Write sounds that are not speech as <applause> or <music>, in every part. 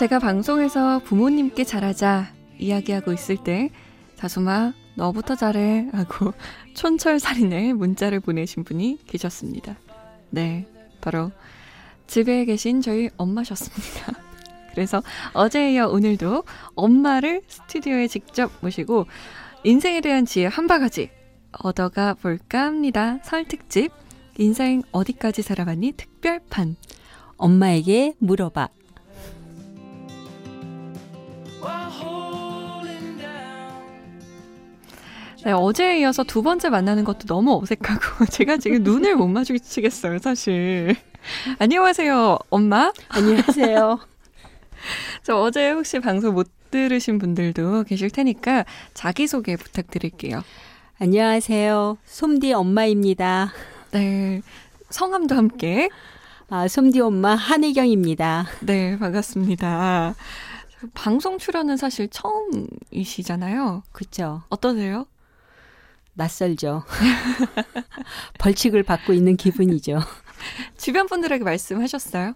제가 방송에서 부모님께 잘하자 이야기하고 있을 때 자수마 너부터 잘해 하고 <laughs> 촌철살인의 문자를 보내신 분이 계셨습니다. 네, 바로 집에 계신 저희 엄마셨습니다. <laughs> 그래서 어제에 이어 오늘도 엄마를 스튜디오에 직접 모시고 인생에 대한 지혜 한 바가지 얻어가 볼까 합니다. 설 특집 인생 어디까지 살아갔니 특별판 엄마에게 물어봐. 네, 어제에 이어서 두 번째 만나는 것도 너무 어색하고 <laughs> 제가 지금 눈을 못 마주치겠어요, 사실. 안녕하세요, 엄마. 안녕하세요. <laughs> 저 어제 혹시 방송 못 들으신 분들도 계실 테니까 자기소개 부탁드릴게요. 안녕하세요. 솜디 엄마입니다. 네. 성함도 함께. 아, 솜디 엄마 한혜경입니다. 네, 반갑습니다. 방송 출연은 사실 처음이시잖아요. 그렇죠. 어떠세요? 낯설죠. <laughs> 벌칙을 받고 있는 기분이죠. 주변 분들에게 말씀하셨어요?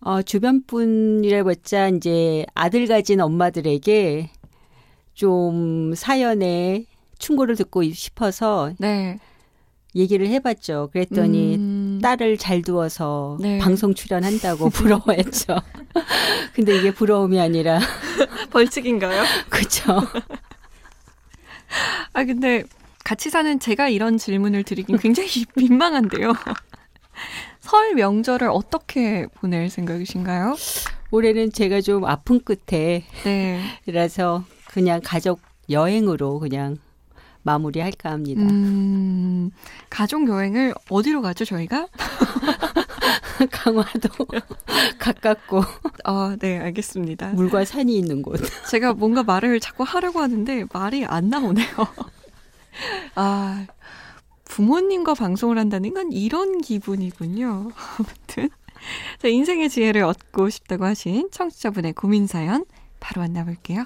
어, 주변 분이라봤자 이제 아들 가진 엄마들에게 좀 사연에 충고를 듣고 싶어서 네. 얘기를 해봤죠. 그랬더니 음... 딸을 잘 두어서 네. 방송 출연한다고 <laughs> 부러워했죠. 근데 이게 부러움이 아니라 벌칙인가요? <laughs> 그렇죠. 아 근데 같이 사는 제가 이런 질문을 드리긴 굉장히 <laughs> 민망한데요. 설 명절을 어떻게 보낼 생각이신가요? 올해는 제가 좀 아픈 끝에 네. 그냥 가족 여행으로 그냥 마무리할까 합니다. 음, 가족 여행을 어디로 가죠, 저희가? <laughs> <laughs> 강화도 <laughs> 가깝고. 아, 네, 알겠습니다. 물과 산이 있는 곳. <laughs> 제가 뭔가 말을 자꾸 하려고 하는데 말이 안 나오네요. 아, 부모님과 방송을 한다는 건 이런 기분이군요. 아무튼. 자, 인생의 지혜를 얻고 싶다고 하신 청취자분의 고민 사연 바로 만나볼게요.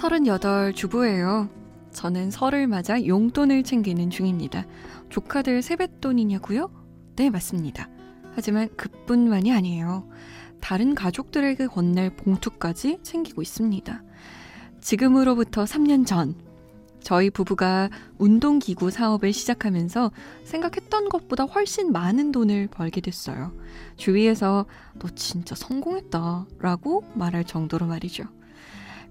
38 주부예요. 저는 설을 맞아 용돈을 챙기는 중입니다. 조카들 세뱃돈이냐고요? 네, 맞습니다. 하지만 그뿐만이 아니에요. 다른 가족들에게 건넬 봉투까지 챙기고 있습니다. 지금으로부터 3년 전, 저희 부부가 운동기구 사업을 시작하면서 생각했던 것보다 훨씬 많은 돈을 벌게 됐어요. 주위에서 너 진짜 성공했다 라고 말할 정도로 말이죠.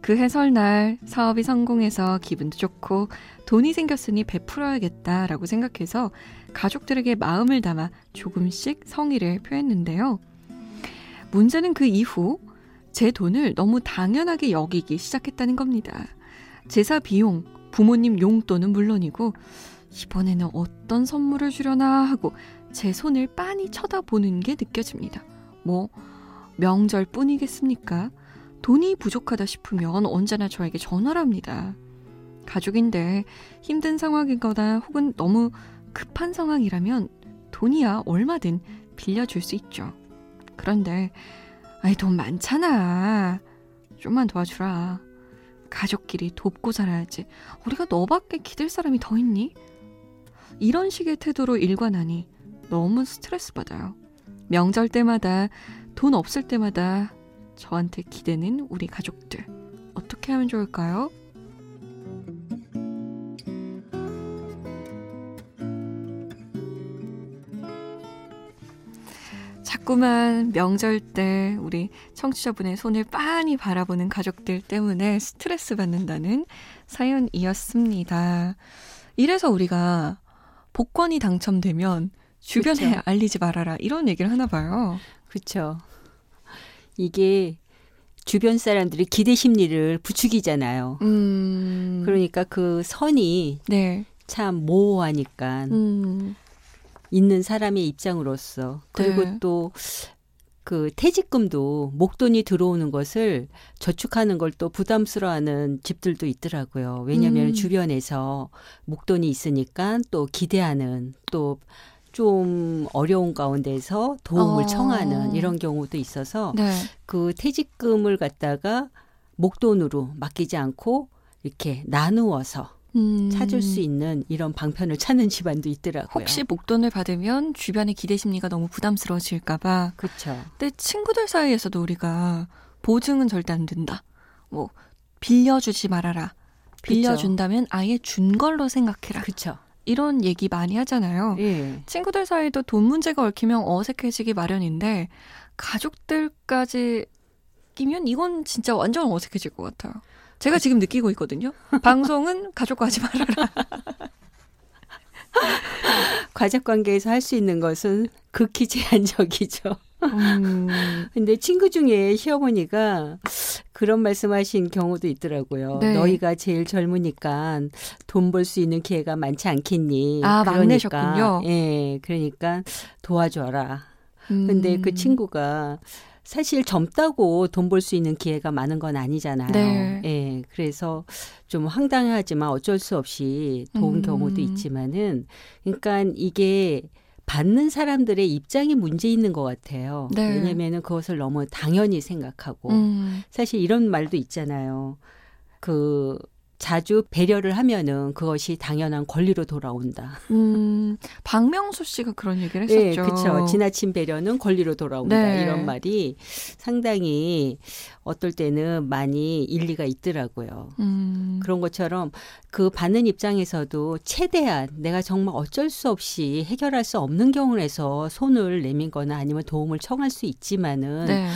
그 해설날 사업이 성공해서 기분도 좋고 돈이 생겼으니 베풀어야겠다라고 생각해서 가족들에게 마음을 담아 조금씩 성의를 표했는데요. 문제는 그 이후 제 돈을 너무 당연하게 여기기 시작했다는 겁니다. 제사 비용, 부모님 용돈은 물론이고 이번에는 어떤 선물을 주려나 하고 제 손을 빤히 쳐다보는 게 느껴집니다. 뭐 명절 뿐이겠습니까? 돈이 부족하다 싶으면 언제나 저에게 전화를 합니다. 가족인데 힘든 상황이거나 혹은 너무 급한 상황이라면 돈이야 얼마든 빌려줄 수 있죠. 그런데 아이 돈 많잖아. 좀만 도와주라. 가족끼리 돕고 살아야지. 우리가 너밖에 기댈 사람이 더 있니? 이런 식의 태도로 일관하니 너무 스트레스 받아요. 명절 때마다 돈 없을 때마다 저한테 기대는 우리 가족들. 어떻게 하면 좋을까요? 자꾸만 명절 때 우리 청취자분의 손을 빤히 바라보는 가족들 때문에 스트레스 받는다는 사연이었습니다. 이래서 우리가 복권이 당첨되면 주변에 그쵸. 알리지 말아라 이런 얘기를 하나 봐요. 그렇죠. 이게 주변 사람들이 기대 심리를 부추기잖아요. 음. 그러니까 그 선이 네. 참 모호하니까 음. 있는 사람의 입장으로서 그리고 네. 또그 퇴직금도 목돈이 들어오는 것을 저축하는 걸 또 부담스러워하는 집들도 있더라고요. 왜냐하면 음. 주변에서 목돈이 있으니까 또 기대하는 또 좀 어려운 가운데서 도움을 어. 청하는 이런 경우도 있어서 네. 그 퇴직금을 갖다가 목돈으로 맡기지 않고 이렇게 나누어서 음. 찾을 수 있는 이런 방편을 찾는 집안도 있더라고요. 혹시 목돈을 받으면 주변의 기대 심리가 너무 부담스러워질까봐. 그렇죠. 근데 친구들 사이에서도 우리가 보증은 절대 안 된다. 뭐 빌려주지 말아라. 빌려준다면 아예 준 걸로 생각해라. 그렇죠. 이런 얘기 많이 하잖아요. 예. 친구들 사이도 돈 문제가 얽히면 어색해지기 마련인데 가족들까지 끼면 이건 진짜 완전 어색해질 것 같아요. 제가 지금 느끼고 있거든요. 방송은 <laughs> 가족과 하지 말아라. <laughs> 가족 관계에서 할 수 있는 것은 극히 제한적이죠. 음. 근데 친구 중에 시어머니가 그런 말씀하신 경우도 있더라고요. 네. 너희가 제일 젊으니까 돈 벌 수 있는 기회가 많지 않겠니? 아, 그러니까, 막내셨군요. 예, 그러니까 도와줘라. 음. 근데 그 친구가 사실 젊다고 돈 벌 수 있는 기회가 많은 건 아니잖아요. 네. 예. 그래서 좀 황당하지만 어쩔 수 없이 도운 음. 경우도 있지만은 그러니까 이게 받는 사람들의 입장이 문제 있는 것 같아요. 네. 왜냐면은 그것을 너무 당연히 생각하고 음. 사실 이런 말도 있잖아요. 그 자주 배려를 하면은 그것이 당연한 권리로 돌아온다. 음, 박명수 씨가 그런 얘기를 했었죠. 네, 그렇죠. 지나친 배려는 권리로 돌아온다. 네. 이런 말이 상당히 어떨 때는 많이 일리가 있더라고요. 음. 그런 것처럼 그 받는 입장에서도 최대한 내가 정말 어쩔 수 없이 해결할 수 없는 경우에서 손을 내민거나 아니면 도움을 청할 수 있지만은 네.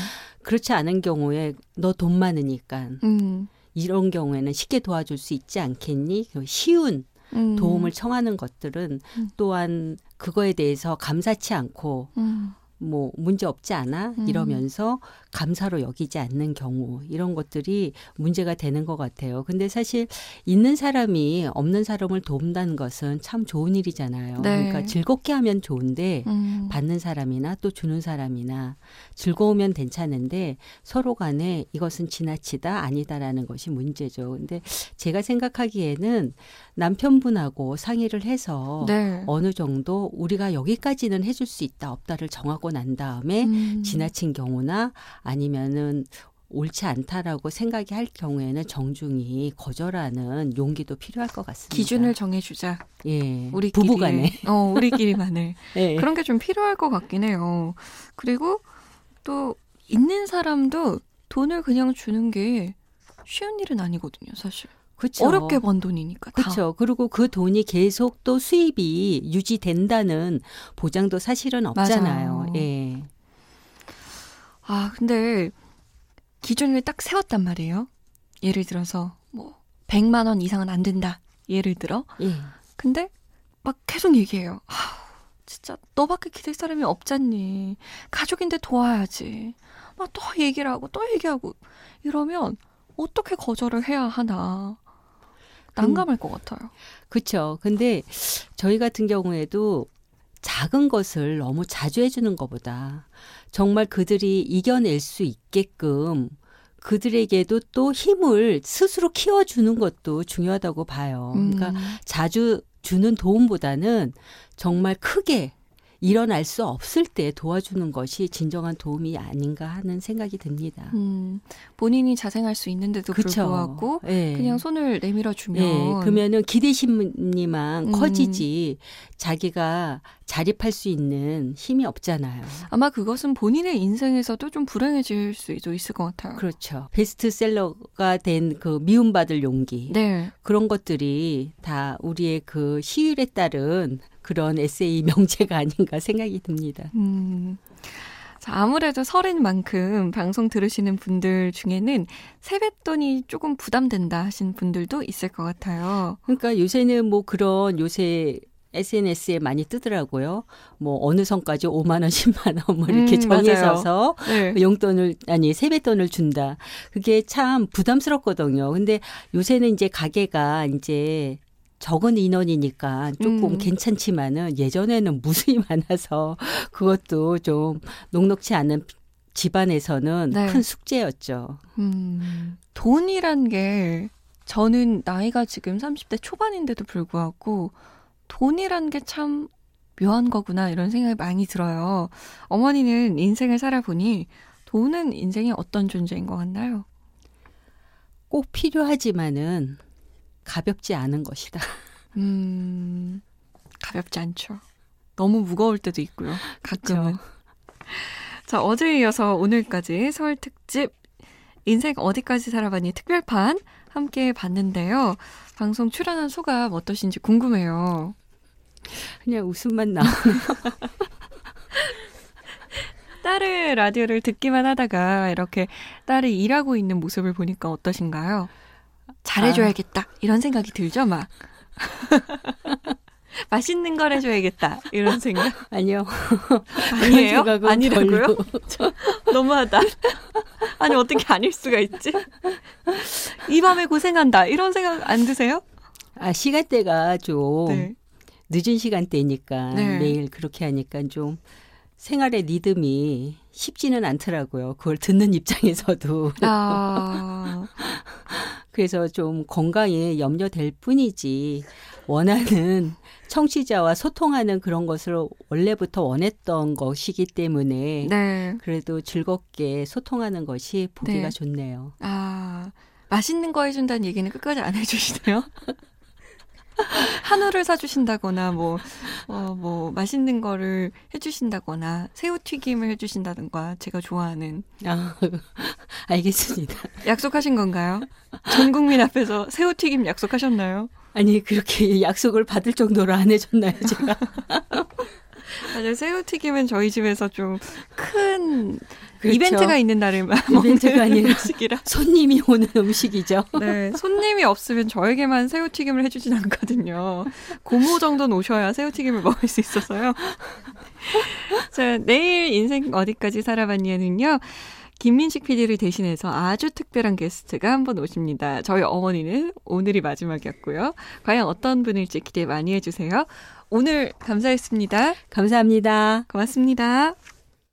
그렇지 않은 경우에 너 돈 많으니까 음. 이런 경우에는 쉽게 도와줄 수 있지 않겠니? 그 쉬운 음. 도움을 청하는 것들은 음. 또한 그거에 대해서 감사치 않고 음. 뭐 문제 없지 않아 음. 이러면서 감사로 여기지 않는 경우 이런 것들이 문제가 되는 것 같아요. 근데 사실 있는 사람이 없는 사람을 돕는다는 것은 참 좋은 일이잖아요. 네. 그러니까 즐겁게 하면 좋은데 음. 받는 사람이나 또 주는 사람이나 즐거우면 괜찮은데 서로 간에 이것은 지나치다 아니다라는 것이 문제죠. 근데 제가 생각하기에는 남편분하고 상의를 해서 네. 어느 정도 우리가 여기까지는 해줄 수 있다 없다를 정하고 난 다음에 음. 지나친 경우나 아니면은 옳지 않다라고 생각이 할 경우에는 정중히 거절하는 용기도 필요할 것 같습니다. 기준을 정해주자. 예. 우리 부부간에. <laughs> 어, 우리끼리만을. 네. <laughs> 그런 게 좀 필요할 것 같긴 해요. 그리고 또 있는 사람도 돈을 그냥 주는 게 쉬운 일은 아니거든요, 사실. 그쵸. 어렵게 번 돈이니까. 그렇죠. 그리고 그 돈이 계속 또 수입이 유지된다는 보장도 사실은 없잖아요. 맞아요. 예. 아, 근데 기준을 딱 세웠단 말이에요. 예를 들어서 뭐 100만 원 이상은 안 된다. 예를 들어. 예. 근데 막 계속 얘기해요. 아, 진짜 너밖에 기댈 사람이 없잖니. 가족인데 도와야지. 막 또 얘기를 하고 또 얘기하고 이러면 어떻게 거절을 해야 하나. 난감할 음, 것 같아요. 그렇죠. 근데 저희 같은 경우에도 작은 것을 너무 자주 해주는 것보다 정말 그들이 이겨낼 수 있게끔 그들에게도 또 힘을 스스로 키워주는 것도 중요하다고 봐요. 그러니까 음. 자주 주는 도움보다는 정말 크게 일어날 수 없을 때 도와주는 것이 진정한 도움이 아닌가 하는 생각이 듭니다. 음, 본인이 자생할 수 있는데도 그쵸. 불구하고 네. 그냥 손을 내밀어 주면 네. 그러면은 기대 심리만 음. 커지지 자기가 자립할 수 있는 힘이 없잖아요. 아마 그것은 본인의 인생에서도 좀 불행해질 수도 있을 것 같아요. 그렇죠. 베스트셀러가 된 그 미움받을 용기. 네. 그런 것들이 다 우리의 그 시율에 따른 그런 에세이 <laughs> 명제가 아닌가 생각이 듭니다. 음. 자, 아무래도 설인 만큼 방송 들으시는 분들 중에는 세뱃돈이 조금 부담된다 하신 분들도 있을 것 같아요. 그러니까 요새는 뭐 그런 요새 SNS에 많이 뜨더라고요. 뭐 어느 선까지 5만 원, 10만 원뭐 이렇게 음, 정해서서 네. 용돈을 아니 세뱃돈을 준다. 그게 참 부담스럽거든요. 근데 요새는 이제 가게가 이제 적은 인원이니까 조금 음. 괜찮지만은 예전에는 무수히 <laughs> 많아서 그것도 좀 녹록치 않은 집안에서는 네. 큰 숙제였죠. 음. 돈이란 게 저는 나이가 지금 30대 초반인데도 불구하고 돈이란 게 참 묘한 거구나 이런 생각이 많이 들어요. 어머니는 인생을 살아보니 돈은 인생의 어떤 존재인 것 같나요? 꼭 필요하지만은 가볍지 않은 것이다. <laughs> 음, 가볍지 않죠. 너무 무거울 때도 있고요. 가끔은. <laughs> 자, 어제에 이어서 오늘까지 설 특집 인생 어디까지 살아봤니 특별판 함께 봤는데요. 방송 출연한 소감 어떠신지 궁금해요. 그냥 웃음만 나오네요. <laughs> 딸의 라디오를 듣기만 하다가 이렇게 딸이 일하고 있는 모습을 보니까 어떠신가요? 잘해줘야겠다. 아. 이런 생각이 들죠, 막. <laughs> 맛있는 걸 해줘야겠다. 이런 생각? <laughs> 아니요. 아니에요? 아니라고요? <laughs> 너무하다. 아니, 어떻게 아닐 수가 있지? 이 밤에 고생한다. 이런 생각 안 드세요? 아, 시간대가 좀 네. 늦은 시간대니까 네. 매일 그렇게 하니까 좀 생활의 리듬이 쉽지는 않더라고요. 그걸 듣는 입장에서도. 아. 그래서 좀 건강에 염려될 뿐이지 원하는 청취자와 소통하는 그런 것을 원래부터 원했던 것이기 때문에 네. 그래도 즐겁게 소통하는 것이 보기가 네. 좋네요. 아 맛있는 거 해준다는 얘기는 끝까지 안 해주시네요. <laughs> <laughs> 한우를 사주신다거나 뭐, 어, 뭐, 맛있는 거를 해주신다거나, 새우튀김을 해주신다든가, 제가 좋아하는. 아, <laughs> 알겠습니다. 약속하신 건가요? 전 국민 앞에서 새우튀김 약속하셨나요? 아니, 그렇게 약속을 받을 정도로 안 해줬나요, 제가? <laughs> 맞아요. 새우튀김은 저희 집에서 좀큰 그렇죠. 이벤트가 있는 날에만 이벤트가 아니라 음식이라 손님이 오는 음식이죠. 네, 손님이 없으면 저에게만 새우튀김을 해주진 않거든요. 고모 정도는 오셔야 새우튀김을 먹을 수 있어서요. 자, 내일 인생 어디까지 살아봤냐는요. 김민식 PD를 대신해서 아주 특별한 게스트가 한번 오십니다. 저희 어머니는 오늘이 마지막이었고요. 과연 어떤 분일지 기대 많이 해주세요. 오늘 감사했습니다. 감사합니다. 고맙습니다.